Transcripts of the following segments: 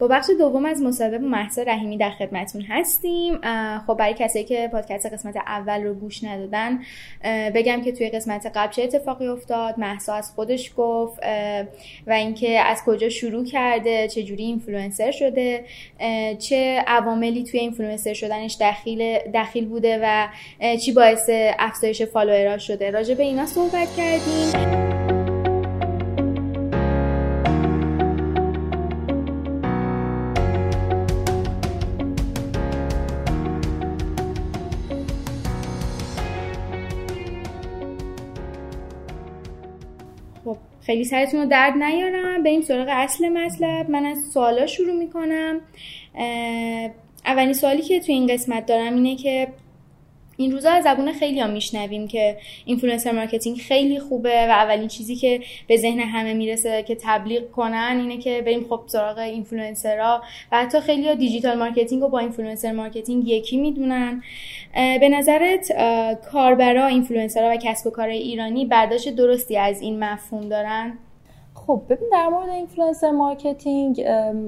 با بخش دوم از مصاحبه با مهسا رحیمی در خدمتون هستیم. خب برای کسایی که پادکست قسمت اول رو گوش ندادن بگم که توی قسمت قبل چه اتفاقی افتاد؟ مهسا از خودش گفت و اینکه از کجا شروع کرده چه جوری اینفلوئنسر شده چه عواملی توی اینفلوئنسر شدنش دخیل دخیل بوده و چی باعث افزایش فالوورها شده. راجع به اینا صحبت کردیم. خیلی سرتون رو درد نیارم. بریم سراغ اصل مطلب. من از سوالا شروع می‌کنم. اولین سوالی که تو این قسمت دارم اینه که این روزا از زبون خیلی ها میشنویم که influencer marketing خیلی خوبه و اولین چیزی که به ذهن همه می‌رسه که تبلیغ کنن اینه که بریم خب سراغ اینفلوئنسرها و حتی خیلی ها digital marketing رو با influencer marketing یکی می‌دونن. به نظرت کاربرا اینفلوئنسرها و کسب و کار ایرانی برداشت درستی از این مفهوم دارن؟ خب ببین در مورد influencer marketing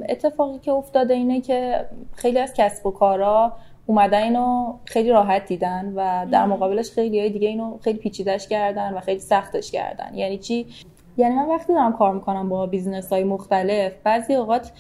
اتفاقی که افتاده اینه که خیلی از کسب و کارها اومدن اینو خیلی راحت دیدن و در مقابلش خیلی های دیگه اینو خیلی پیچیدش کردن و خیلی سختش کردن. یعنی چی؟ یعنی من وقتی دارم کار می‌کنم با business های مختلف بعضی اوقات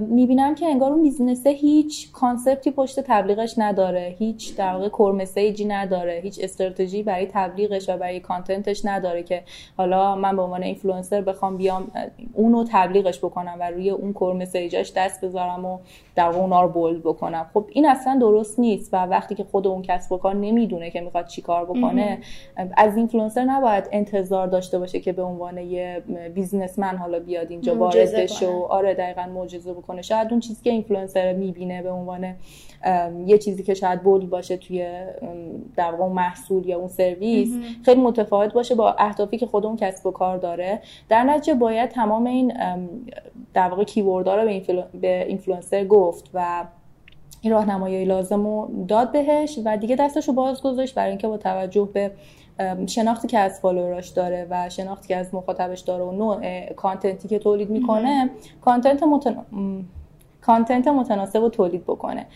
می‌بینم که انگار اون business ه هیچ concept ی پشت تبلیغش نداره هیچ در واقع core message ی نداره هیچ استراتژی برای تبلیغش و برای content ش نداره که حالا من به عنوان اینفلوئنسر بخوام بیام اونو تبلیغش بکنم و روی اون core message اش دست بذارم و در واقع اونا رو bold بکنم. خب این اصلا درست نیست و وقتی که خود اون کسب و کار نمی‌دونه که می‌خواد چیکار بکنه از اینفلوئنسر نباید انتظار داشته باشه که به عنوان یه businessman حالا بیاد اینجا وارد بشه و آره دقیقاً معجزه بکنه. شاید اون چیزی که اینفلوئنسر می‌بینه به عنوان یه چیزی که شاید bold باشه توی در واقع محصول یا اون سرویس خیلی متفاوت باشه با اهدافی که خود اون کسب و کار داره. در نتیجه باید تمام این در واقع keyword ها رو به, به اینفلوئنسر گفت و این راهنمایی لازم رو داد بهش و دیگه دستش رو باز گذاشت برای اینکه با توجه به شناختی که از فالووراش داره و شناختی که از مخاطبش داره و نوع content ی که تولید می‌کنه content, متن... content متناسب رو تولید بکنه.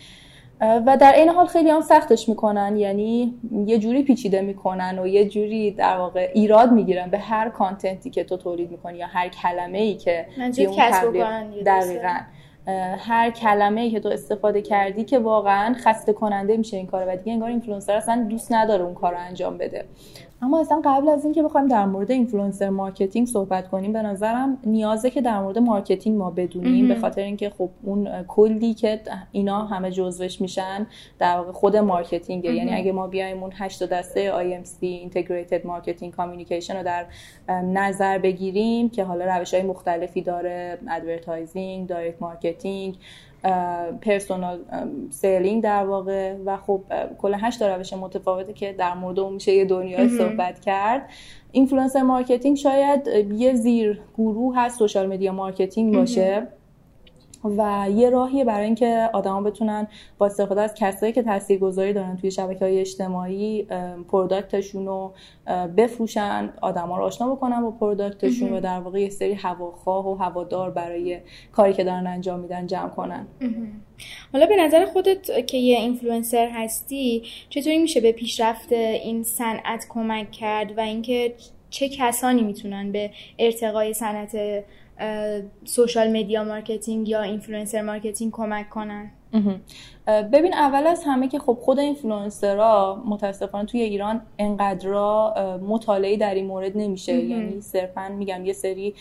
و در این حال خیلی هم سختش می‌کنن یعنی یه جوری پیچیده می‌کنن و یه جوری در واقع ایراد می‌گیرن به هر content ی که تو تولید می‌کنی یا هر کلمه ای که دقیقا. هر کلمه ای که تو استفاده کردی که واقعا خسته کننده میشه این کار و دیگه انگار اینفلوئنسر اصلا دوست نداره اون کار رو انجام بده. اما اصلا قبل از اینکه بخوایم در مورد influencer marketing صحبت کنیم به نظرم نیازه که در مورد marketing ما بدونیم به خاطر اینکه خب اون کلی که اینا همه جزوش میشن در واقع خود marketing ه. یعنی اگه ما بیایم اون هشت دسته IMC Integrated Marketing Communication رو در نظر بگیریم که حالا روش های مختلفی داره advertising direct marketing personal selling در واقع و خب کلا هشت روش متفاوته که در مورد اون میشه یه دنیای صحبت کرد. influencer marketing شاید یه زیر گروه هست social media marketing باشه. و یه راهیه برای اینکه آدما بتونن با استفاده از کسایی که تاثیرگذاری دارن توی شبکه های اجتماعی product شون رو بفروشن آدما رو آشنا بکنن با product شون و در واقع یه سری هواخواه و هوادار برای کاری که دارن انجام میدن جمع کنن. حالا به نظر خودت که یه اینفلوئنسر هستی چطوری میشه به پیشرفت این صنعت کمک کرد و اینکه چه کسانی می‌تونن به ارتقای صنعت social media marketing یا influencer marketing کمک کنن؟ ببین اول از همه که خب خود اینفلوئنسرها متاسفانه توی ایران انقدرا مطالعه در این مورد نمیشه. یعنی صرفا میگم یه سری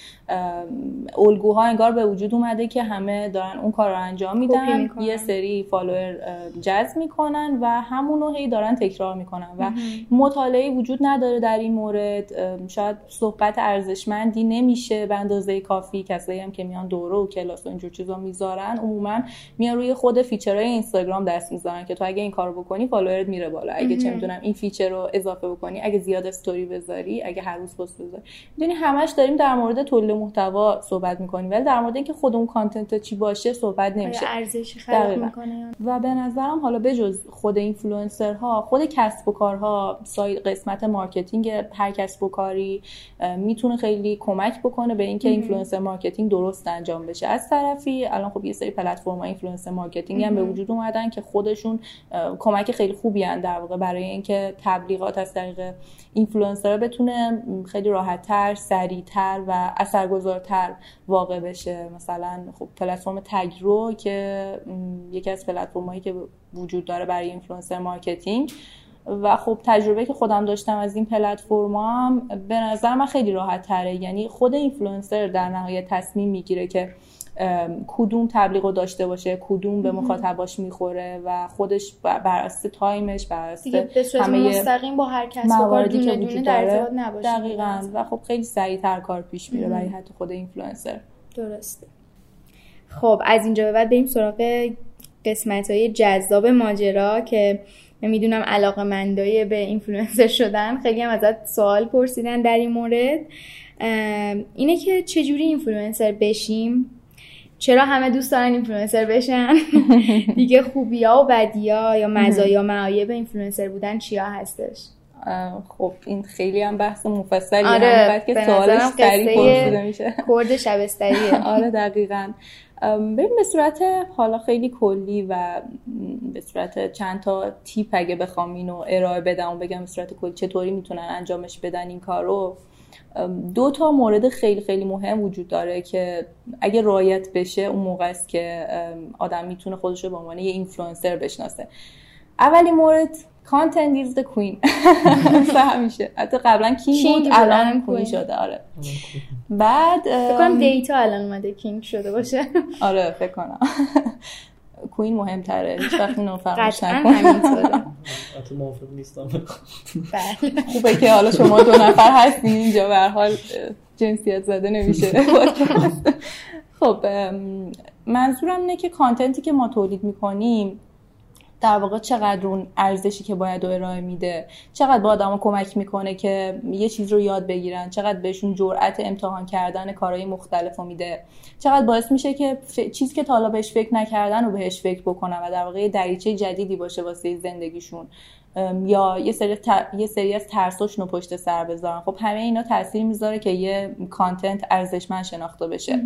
الگوها انگار به وجود اومده که همه دارن اون کار رو انجام میدن. یه سری فالوور جذب می‌کنن و همونو هی دارن تکرار می‌کنن و مطالعه وجود نداره در این مورد. شاید صحبت ارزشمندی نمیشه به اندازه کافی. کسایی هم که میان دوره و کلاس و اینجور چیزا می‌ذارن عموما میان روی خود feature های اینستاگرام دست می‌ذارن که تو اگه این کارو بکنی فالوورت میره بالا. اگه چه می‌دونم این feature رو اضافه بکنی اگه زیاد استوری بذاری اگه هر روز پست بذاری. می‌دونی همش داریم در مورد تولید محتوا صحبت می‌کنیم ولی در مورد اینکه خود اون content چی باشه صحبت نمیشه. ارزشی خلق می‌کنه و به نظرم حالا بجز خود اینفلوئنسرها خود کسب و کارها سایت قسمت marketing هر کسب و کاری می‌تونه خیلی کمک بکنه به اینکه influencer marketing درست انجام بشه. از طرفی الان خب یه سری پلتفرم های influencer marketing هم به وجود اومدن که خودشون کمک خیلی خوبی هستن در واقع برای اینکه تبلیغات از طریق اینفلوئنسر بتونه خیلی راحتتر سریعتر و اثرگذارتر واقع بشه. مثلا خب پلتفرم تگرو که یکی از پلتفرم هایی که وجود داره برای influencer marketing. و خب تجربه‌ای که خودم داشتم از این پلتفرم هم به نظر من خیلی راحت تره یعنی خود اینفلوئنسر در نهایت تصمیم می‌گیره که کدوم تبلیغ رو داشته باشه کدوم به مخاطباش می‌خوره و خودش بر اساس time ش بر اساس همه مستقیم با هر کس مواردی که وجود داره. دقیقاً. و خب خیلی سریعتر کار پیش میره برای حتی خود اینفلوئنسر. درسته. خب از اینجا به بعد بریم سراغ قسمت های جذاب ماجرا که می‌دونم علاقه مندی به اینفلوئنسر شدن. خیلی هم ازت سوال پرسیدن در این مورد. اینه که چجوری اینفلوئنسر بشیم؟ چرا همه دوست دارن اینفلوئنسر بشن؟ دیگه خوبیا و بدیا یا مزایا معایب اینفلوئنسر بودن چیا هستش؟ خب این خیلی هم بحث مفصلی آره هم که سوالش سریع پرسیده میشه. کرد شبستریه آره دقیقا. بریم به صورت حالا خیلی کلی و به صورت چند تا تیپ اگه بخوام اینو ارائه بدم و بگم به صورت کلی چطوری می‌تونن انجامش بدن این کارو. دو تا مورد خیلی خیلی مهم وجود داره که اگه رعایت بشه اون موقع است که آدم می‌تونه خودش رو به عنوان یه اینفلوئنسر بشناسه. اولی مورد content is the queen. همیشه. حتی قبلا king بود الان queen شده آره. بعد فکر کنم دیتا الان اومده کینگ شده باشه. آره فکر کنم. کوین مهمتره هیچ وقت اینو فراموش نکنید حتی موافق نیستم بله. خوبه که حالا شما دو نفر هستین اینجا به حال جنسیت زده نمیشه خب منظورم اینه که کانتنتی که ما تولید می‌کنیم در واقع چقدر اون ارزشی که باید ارائه میده چقدر با آدما کمک می‌کنه که یه چیز رو یاد بگیرن چقدر بهشون جرأت امتحان کردن کارهای مختلف میده چقدر باعث میشه که. چیزی که تا حالا بهش فکر نکردن رو بهش فکر بکنن و در واقع دریچه جدیدی باشه واسه زندگیشون یا یه سری, یه سری از ترساشون رو پشت سر بذارن. خب همه اینا تاثیر می‌ذاره که یه کانتنت ارزشمند شناخته بشه.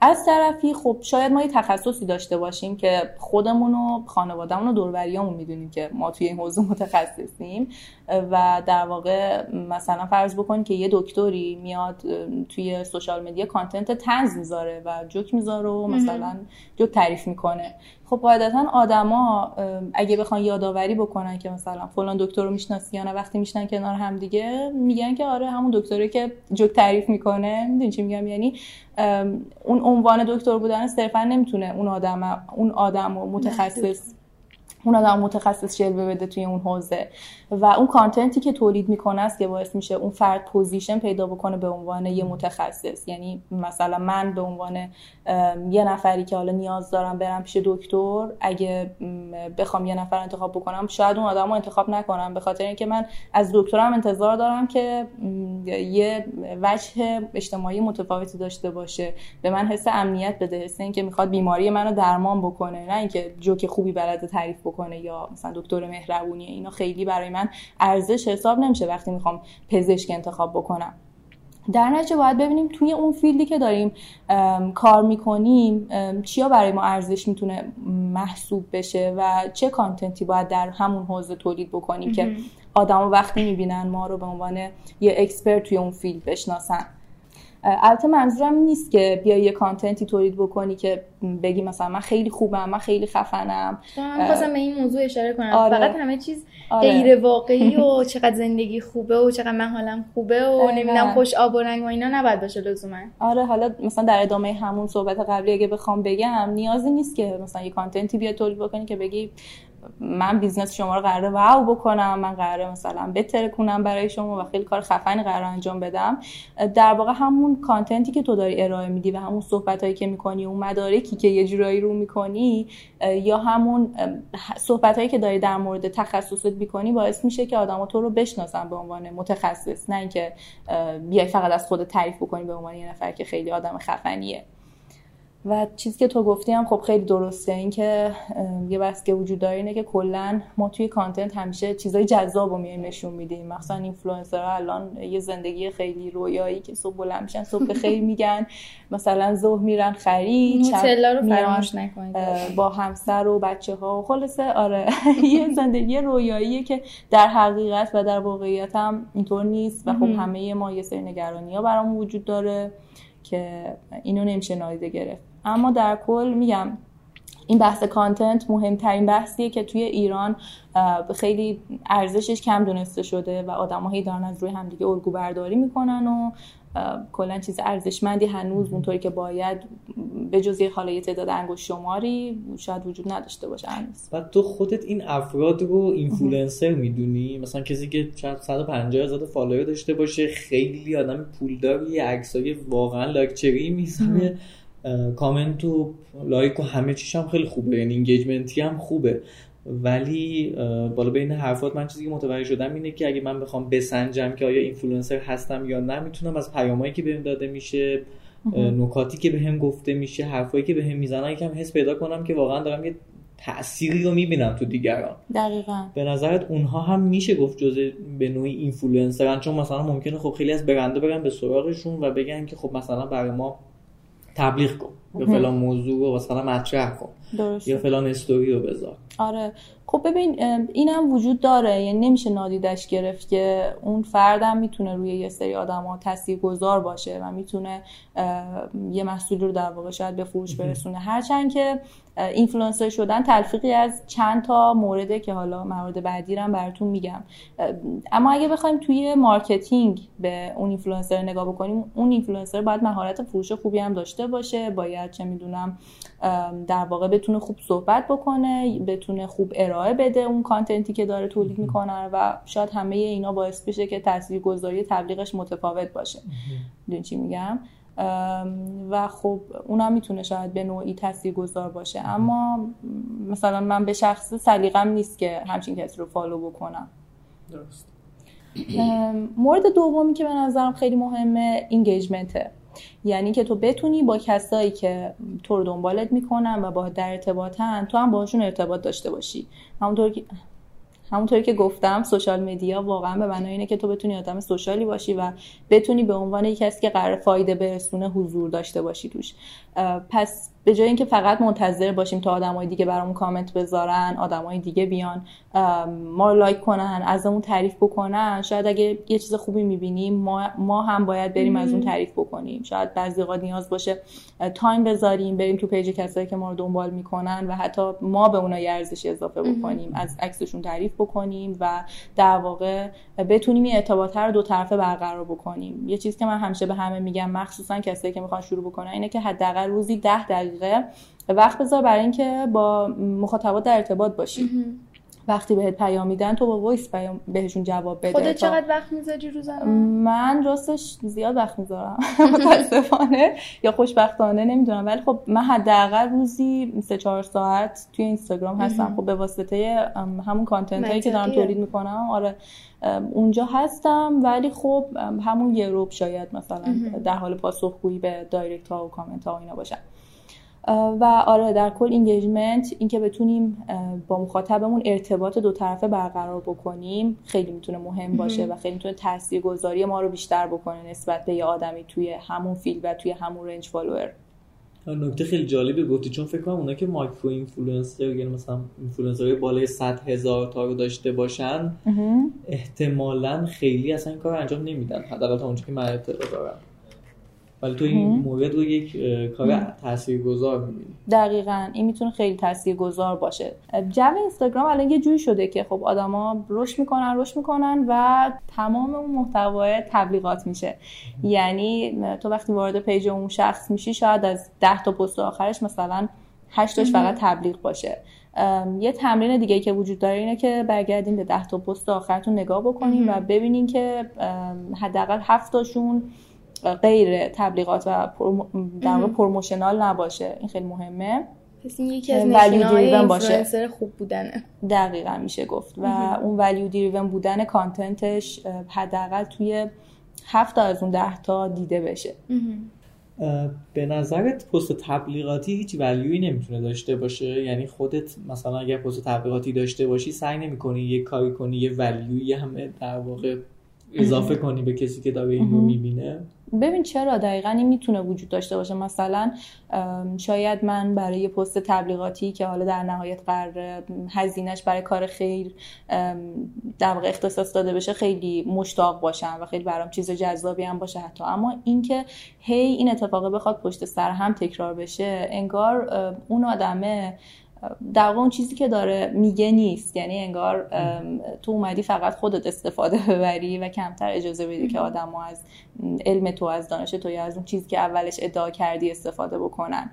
از طرفی خب شاید ما یه تخصصی داشته باشیم که خودمون و خانوادهمون و دوروریامون می‌دونیم که ما توی این حوزه متخصصیم و در واقع مثلا فرض بکنیم که یه دکتری میاد توی سوشال مدیا کانتنت تنز می‌ذاره و جوک می‌ذاره و مثلا جوک تعریف می‌کنه. خب قاعدتا آدما اگه بخوان یادآوری بکنن که مثلا فلان دکتر رو می‌شناسی یا نه وقتی میشنن کنار هم دیگه میگن که آره همون دکتری که جوک تعریف می‌کنه. می‌دونی چی میگم؟ یعنی اون عنوان دکتر بودن صرفا نمی‌تونه اون آدم اون آدم متخصص اون آدم متخصص جلوه بده توی اون حوزه. و اون content ی که تولید می‌کنه است که باعث میشه اون فرد position پیدا بکنه به عنوان یه متخصص. یعنی مثلا من به عنوان یه نفری که حالا نیاز دارم برم پیش دکتر اگه بخوام یه نفر انتخاب بکنم شاید اون آدم رو انتخاب نکنم. به خاطر اینکه من از دکترم انتظار دارم که یه وجه اجتماعی متفاوتی داشته باشه. به من حس امنیت بده حس اینکه می‌خواد بیماری منو درمان بکنه نه اینکه جوک خوبی بلده تعریف بکنه. یا مثلا دکتر مهربونی اینا خیلی برای من ارزش حساب نمیشه وقتی می‌خوام پزشک انتخاب بکنم. در نتیجه باید ببینیم توی اون field ی که داریم کار می‌کنیم چیا برای ما ارزش می‌تونه محسوب بشه و چه content ی باید در همون حوزه تولید بکنیم که آدم وقتی می‌بینن ما رو به عنوان یه expert توی اون field بشناسن. البته منظورم نیست که بیا یه content ی تولید بکنی که بگی مثلا من خیلی خوبم من خیلی خفنم. من خواستم به این موضوع اشاره کنم. آره. فقط همه چیز آره. غیر واقعی و چقدر زندگی خوبه و چقدر من حالم خوبه و نمی‌دونم خوش آب و رنگ و اینا نباید باشه لزوما. آره حالا مثلا در ادامه همون صحبت قبلی اگه بخوام بگم نیازی نیست که مثلا یه content ی بیا تولید بکنی که بگی من business شما رو قراره wow بکنم من قراره مثلا بترکونم برای شما و خیلی کار خفنی قرار انجام بدم. در واقع همون content ی که تو داری ارائه میدی و همون صحبت هایی که می‌کنی اون مدارکی که یه جورایی رو می‌کنی یا همون صحبت هایی که داری در مورد تخصصت می‌کنی باعث میشه که آدما تو رو بشناسن به عنوان متخصص نه اینکه بیای فقط از خود تعریف بکنی به عنوان یه نفر که خیلی آدم خفنیه. و چیزی که تو گفتی هم خب خیلی درسته. اینکه یه بحث که وجود داره اینه که کلا ما توی content همیشه چیزای جذاب رو میایم نشون میدیم. مثلا اینفلوئنسرها الان یه زندگی خیلی رویایی که صبح بلند میشن صبح خیلی میگن. مثلا ظهر میرن خرید رو فراموش نکنید. با همسر و بچه ها و خلاصه آره. یه زندگی رویاییه که در حقیقت و در واقعیت هم اینطور نیست و خب همه ما یه سری نگرانی ها برامون وجود داره که اینو نمیشه نادیده گرفت. اما در کل میگم این بحث کانتنت مهمترین بحثیه که توی ایران خیلی ارزشش کم دونسته شده و آدمایی دارن از روی همدیگه الگو برداری می‌کنن و کلا چیز ارزشمندی هنوز اونطوری که باید به جز یه حالا یه تعداد انگشت شماری شاید وجود نداشته باشه هنوز و تو خودت این افراد رو اینفلوئنسر می‌دونی؟ مثلا کسی که شاید 150 هزار follower داشته باشه خیلی آدم پولداری عکسای واقعا لاکچری می‌زنه کامنت و like و همه چیش هم خیلی خوبه. یعنی engagement ی هم خوبه. ولی بالا بین حرفات من چیزی که متوجه شدم اینه که اگه من بخوام بسنجم که آیا اینفلوئنسر هستم یا نه می‌تونم از پیامایی که بهم داده میشه نکاتی که بهم گفته میشه حرفایی که بهم می‌زنن یکم حس پیدا کنم که واقعا دارم یه تأثیری رو می‌بینم تو دیگران. دقیقا. به نظرت اونها هم میشه گفت جزء به نوعی اینفلوئنسرن چون مثلا ممکنه خب خیلی از برنده برن به سراغشون و بگن که خب مثلا برای ما تبلیغ کن. یا فلان موضوع رو مثلا مطرح کن. یا فلان استوری رو بذار. آره. خب ببین اینم وجود داره. یعنی نمیشه نادیدش گرفت که اون فردم می‌تونه روی یه سری آدم ها تاثیر گذار باشه و می‌تونه یه محصول رو در واقع شاید به فروش برسونه. هرچند که اینفلوئنسر شدن تلفیقی از چند تا مورده که حالا موارد بعدی رو براتون میگم. اما اگه بخوایم توی marketing به اون اینفلوئنسر نگاه بکنیم اون اینفلوئنسر باید مهارت فروش خوبی هم داشته باشه باید چه می‌دونم در واقع بتونه خوب صحبت بکنه بتونه خوب ارائه بده اون content ی که داره تولید می‌کنه و شاید همه اینا باعث بشه که تاثیرگذاری تبلیغش متفاوت باشه. می‌دونی چی میگم؟ و خب اونم می‌تونه شاید به نوعی تاثیرگذار باشه. اما مثلا من به شخص سلیقم نیست که همچین کسی رو follow بکنم. درست. مورد دومی که به نظرم خیلی مهمه engagement ه یعنی که تو بتونی با کسایی که تو رو دنبالت می‌کنن و با در ارتباطن تو هم باشون ارتباط داشته باشی. همونطور که همونطوری که گفتم social media واقعا به معنای اینه که تو بتونی آدم social ی باشی و بتونی به عنوان یک کسی که قرار فایده برسونه حضور داشته باشی توش. پس به جای اینکه فقط منتظر باشیم تا آدمای دیگه برامون کامنت بذارن آدمای دیگه بیان ما رو like کنن از اون تعریف بکنن شاید اگه یه چیز خوبی می‌بینیم ما, ما هم باید بریم از اون تعریف بکنیم. شاید بعضی اوقات نیاز باشه time بذاریم بریم تو page کسایی که ما رو دنبال می‌کنن و حتی ما به اونا ارزش اضافه بکنیم از عکسشون تعریف بکنیم و در واقع بتونیم این ارتباط رو دو طرفه برقرار بکنیم. یه چیزی که من همیشه به همه میگم مخصوصا کسایی که می‌خوان شروع بکنن اینه که حداقل روزی ده دقیقه وقت بذار برای اینکه با مخاطبات در ارتباط باشی. وقتی بهت پیام میدن تو با وایس پیام بهشون جواب بده خودت چقدر وقت می‌ذاری روزانه من راستش زیاد وقت می‌ذارم. متاسفانه. یا خوشبختانه نمی‌دونم. ولی خب من حداقل روزی سه چهار ساعت توی اینستاگرام هستم. خب به واسطه همون content هایی که دارم تولید می‌کنم. آره. اونجا هستم. ولی خب همون یه ربع شاید مثلا در حال پاسخگویی به direct ها و کامنت ها و اینا باشم. و آره در کل engagement اینکه بتونیم با مخاطبمون ارتباط دو طرفه برقرار بکنیم خیلی می‌تونه مهم باشه و خیلی می‌تونه تاثیرگذاری ما رو بیشتر بکنه نسبت به یه آدمی توی همون field و توی همون range follower نکته خیلی جالبی گفتی چون فکر کنم اونا که micro influencer یعنی مثلا اینفلوئنسرهای بالای 100 هزار تا رو داشته باشن احتمالا خیلی اصلا این کار انجام نمیدن حداقل تا اونجا که من اطلاع دارم. ولی تو این مورد رو یک کار تاثیرگذار می‌بینی. دقیقا. این می‌تونه خیلی تاثیرگذار باشه. جو اینستاگرام الان یه جوری شده که خب آدما رشد می‌کنن رشد می‌کنن و تمام اون محتوای تبلیغات میشه. یعنی تو وقتی وارد پیج اون شخص میشی شاید از 10 تا پست آخرش مثلا هشتاش فقط تبلیغ باشه. یه تمرین دیگه که وجود داره اینه که برگردین به ده تا پست آخرتون نگاه بکنین و ببینین که حداقل هفتاشون غیر تبلیغات و در پروموشنال نباشه. این خیلی مهمه. پس این یکی از نشونه باشه. خوب بودنه. دقیقا میشه گفت. و اون ولیو دیریون بودن کانتنتش حداقل توی هفت از اون ده تا دیده بشه. به نظرت پست تبلیغاتی هیچ ولیوی نمی‌تونه داشته باشه؟ یعنی خودت مثلا اگر پست تبلیغاتی داشته باشی سعی نمی‌کنی یه کاری کنی یه ولیوی همه در واقع اضافه کنی به کسی که داره این رو می‌بینه؟ ببین چرا دقیقا این می‌تونه وجود داشته باشه. مثلا شاید من برای پست تبلیغاتی که حالا در نهایت قرار هزینهش برای کار خیر در واقع اختصاص داده بشه خیلی مشتاق باشم و خیلی برام چیز جذابی هم باشه حتی. اما اینکه هی این اتفاق بخواد پشت سر هم تکرار بشه انگار اون آدمه در اون چیزی که داره میگه نیست. یعنی انگار تو اومدی فقط خودت استفاده ببری و کمتر اجازه بدی که آدم از علم تو از دانش تو یا از اون چیزی که اولش ادعا کردی استفاده بکنن.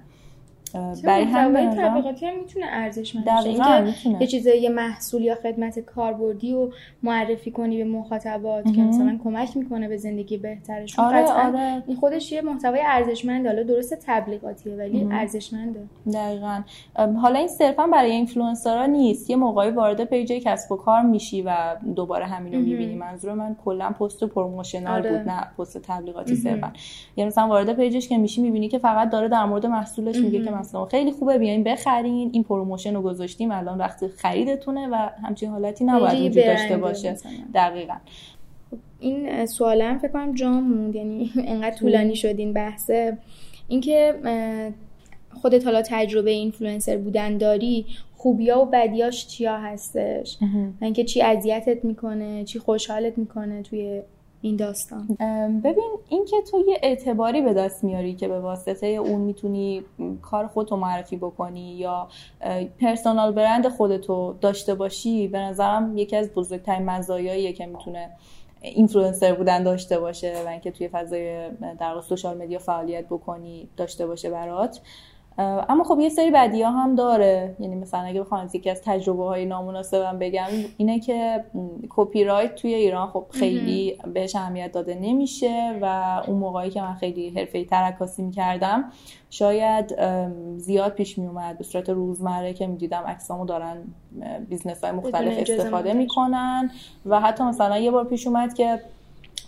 برای همین تبلیغاتی هم می‌تونه ارزشمند باشه. اینکه یه چیز یه محصول یا خدمت کاربردی و معرفی کنی به مخاطبات که مثلا کمک می‌کنه به زندگی بهترشون. آره آره. این خودش یه محتوای ارزشمند حالا درست تبلیغاتیه ولی ارزشمنده. دقیقا. حالا این صرفا برای اینفلوئنسرا نیست. یه موقعی وارد page کسب و کار میشی و دوباره همینو می‌بینی. منظور من کلا post promotional آره. بود نه پست تبلیغاتی صرفا. یعنی مثلا وارد page ش که میشی می‌بینی که فقط داره در مورد محصولش میگه که مثلا خیلی خوبه بیاین بخرین. این promotion رو گذاشتیم الان وقت خریدتونه و همچین حالتی نباید وجود داشته باشه. دقیقا. خب، این سوالم فکر کنم جام موند یعنی انقدر طولانی شد این بحثه اینکه خودت حالا تجربه اینفلوئنسر بودن داری خوبیا و بدیاش چیا هستش؟ اینکه چی اذیتت می‌کنه چی خوشحالت می‌کنه توی این داستان. ببین اینکه تو یه اعتباری به دست میاری که به واسطه اون می‌تونی کار خودتو معرفی بکنی یا personal brand خودتو داشته باشی به نظرم یکی از بزرگترین مزایاییه که می‌تونه اینفلوئنسر بودن داشته باشه و اینکه توی فضای در social media فعالیت بکنی داشته باشه برات. اما خب یه سری بدی ها هم داره. یعنی مثلا اگه بخوام از یکی از تجربه های نامناسبم بگم اینه که کپی رایت توی ایران خب خیلی بهش اهمیت داده نمیشه و اون موقعی که من خیلی حرفه‌ای تر عکاسی می‌کردم شاید زیاد پیش می اومد به صورت روزمره که می‌دیدم عکسامو دارن business های مختلف استفاده می‌کنن و حتی مثلا یه بار پیش اومد که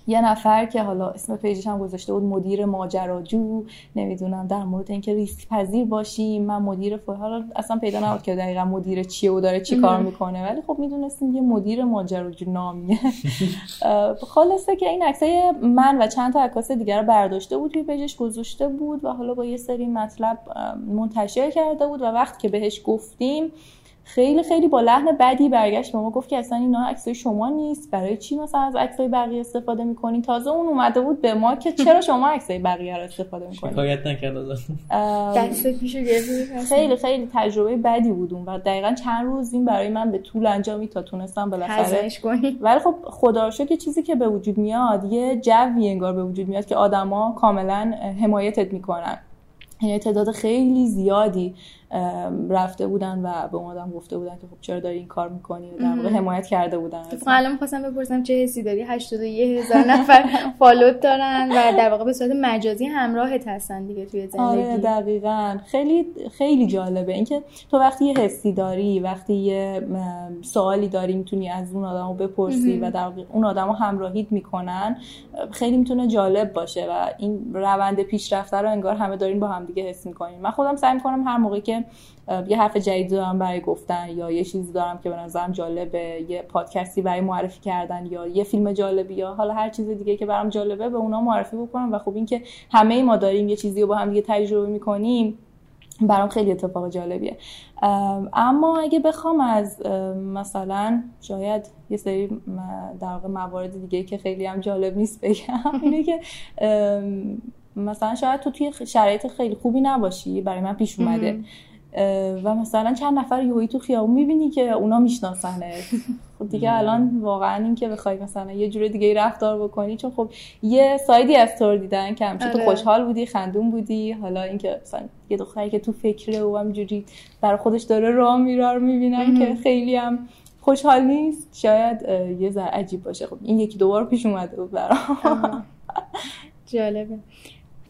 یه نفر که حالا اسم page ش هم گذاشته بود مدیر ماجراجو. نمی‌دونم در مورد اینکه ریسک پذیر باشیم. من مدیر فوق حالا اصلا پیدا نبود که دقیقا مدیر چیه و داره چی کار می‌کنه. ولی خب می‌دونستیم یه مدیر ماجراجو نامیه. خلاصه که این عکسای من و چند تا عکاس دیگر رو برداشته بود توی page ش گذاشته بود و حالا با یه سری مطلب منتشر کرده بود و وقتی که بهش گفتیم خیلی خیلی با لحن بدی برگشت به ما گفت که اصلا اینا عکسای شما نیست. برای چی مثلا از عکسای بقیه استفاده می‌کنین تازه اون اومده بود به ما که چرا شما عکسای بقیه رو استفاده می‌کنین شکایت نکرد خیلی خیلی تجربه بدی بود اون و دقیقا چند روز این برای من به طول انجامی تا تونستم بالاخره ولی خب خدا که چیزی که به وجود میاد یه جوی انگار به وجود میاد که آدما کاملا حمایتت می‌کنن. یعنی تعداد خیلی زیادی رفته بودن و به اون آدم گفته بودن که خب چرا داری این کار می‌کنی؟ و در واقع حمایت کرده بودن. الان می‌خواستم بپرسم چه حسی داری؟ 81 هزار نفر فالوت دارن و در واقع به صورت مجازی همراهت هستن دیگه توی زندگی. آره دقیقا. خیلی خیلی جالبه. اینکه تو وقتی یه حسی داری وقتی یه سوالی داری می‌تونی از اون آدمو بپرسی و در اون آدمو همراهیت می‌کنن خیلی می‌تونه جالب باشه و این روند پیشرفته رو انگار همه دارین با هم دیگه حس می‌کنین. من خودم سعی می‌کنم هر موقعی که یه حرف جدید دارم برای گفتن یا یه چیزی دارم که به نظرم جالبه یه پادکستی برای معرفی کردن یا یه فیلم جالبی یا حالا هر چیز دیگه که برام جالبه به اونا معرفی بکنم. و خب این که همه ما داریم یه چیزی رو با هم دیگه تجربه می‌کنیم برام خیلی اتفاق جالبیه. اما اگه بخوام از مثلا شاید یه سری در واقع موارد دیگه که خیلی هم جالب نیست بگم اینه که مثلا شاید تو توی شرایط خیلی خوبی نباشی برای من پیش اومده. و مثلا چند نفر یهویی تو خیابون می‌بینی که اونا میشناسنه خب دیگه الان واقعا این که بخوای مثلا یه جور دیگه رفتار بکنی چون خب یه سایدی از تو دیدن که همچون تو آره. خوشحال بودی خندون بودی حالا اینکه مثلا یه دختری که تو فکره و همجوری برای خودش داره راه میره رو می‌بینن که خیلی هم خوشحال نیست. شاید یه ذره عجیب باشه. خب این یکی دوبار پیش اومده بود برام. جالبه.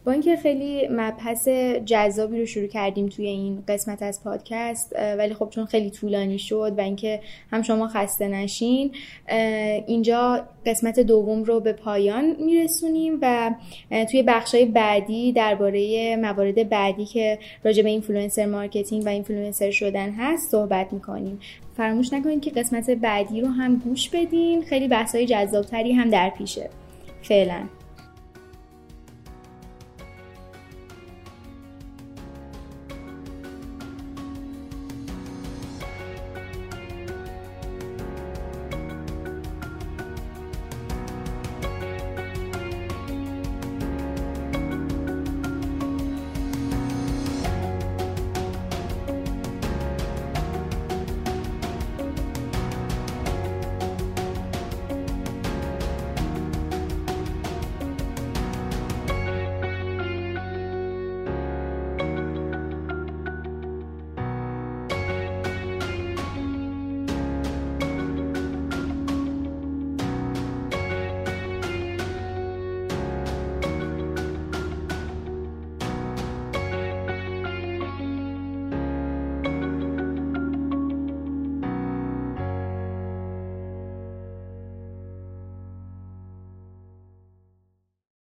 با اینکه خیلی مبحث جذابی رو شروع کردیم توی این قسمت از پادکست ولی خب چون خیلی طولانی شد و اینکه هم شما خسته نشین اینجا قسمت دوم رو به پایان میرسونیم و توی بخشای بعدی درباره موارد بعدی که راجع به influencer marketing و اینفلوئنسر شدن هست صحبت می‌کنیم. فراموش نکنید که قسمت بعدی رو هم گوش بدین خیلی بحثای جذابتری هم در پیشه. فعلا.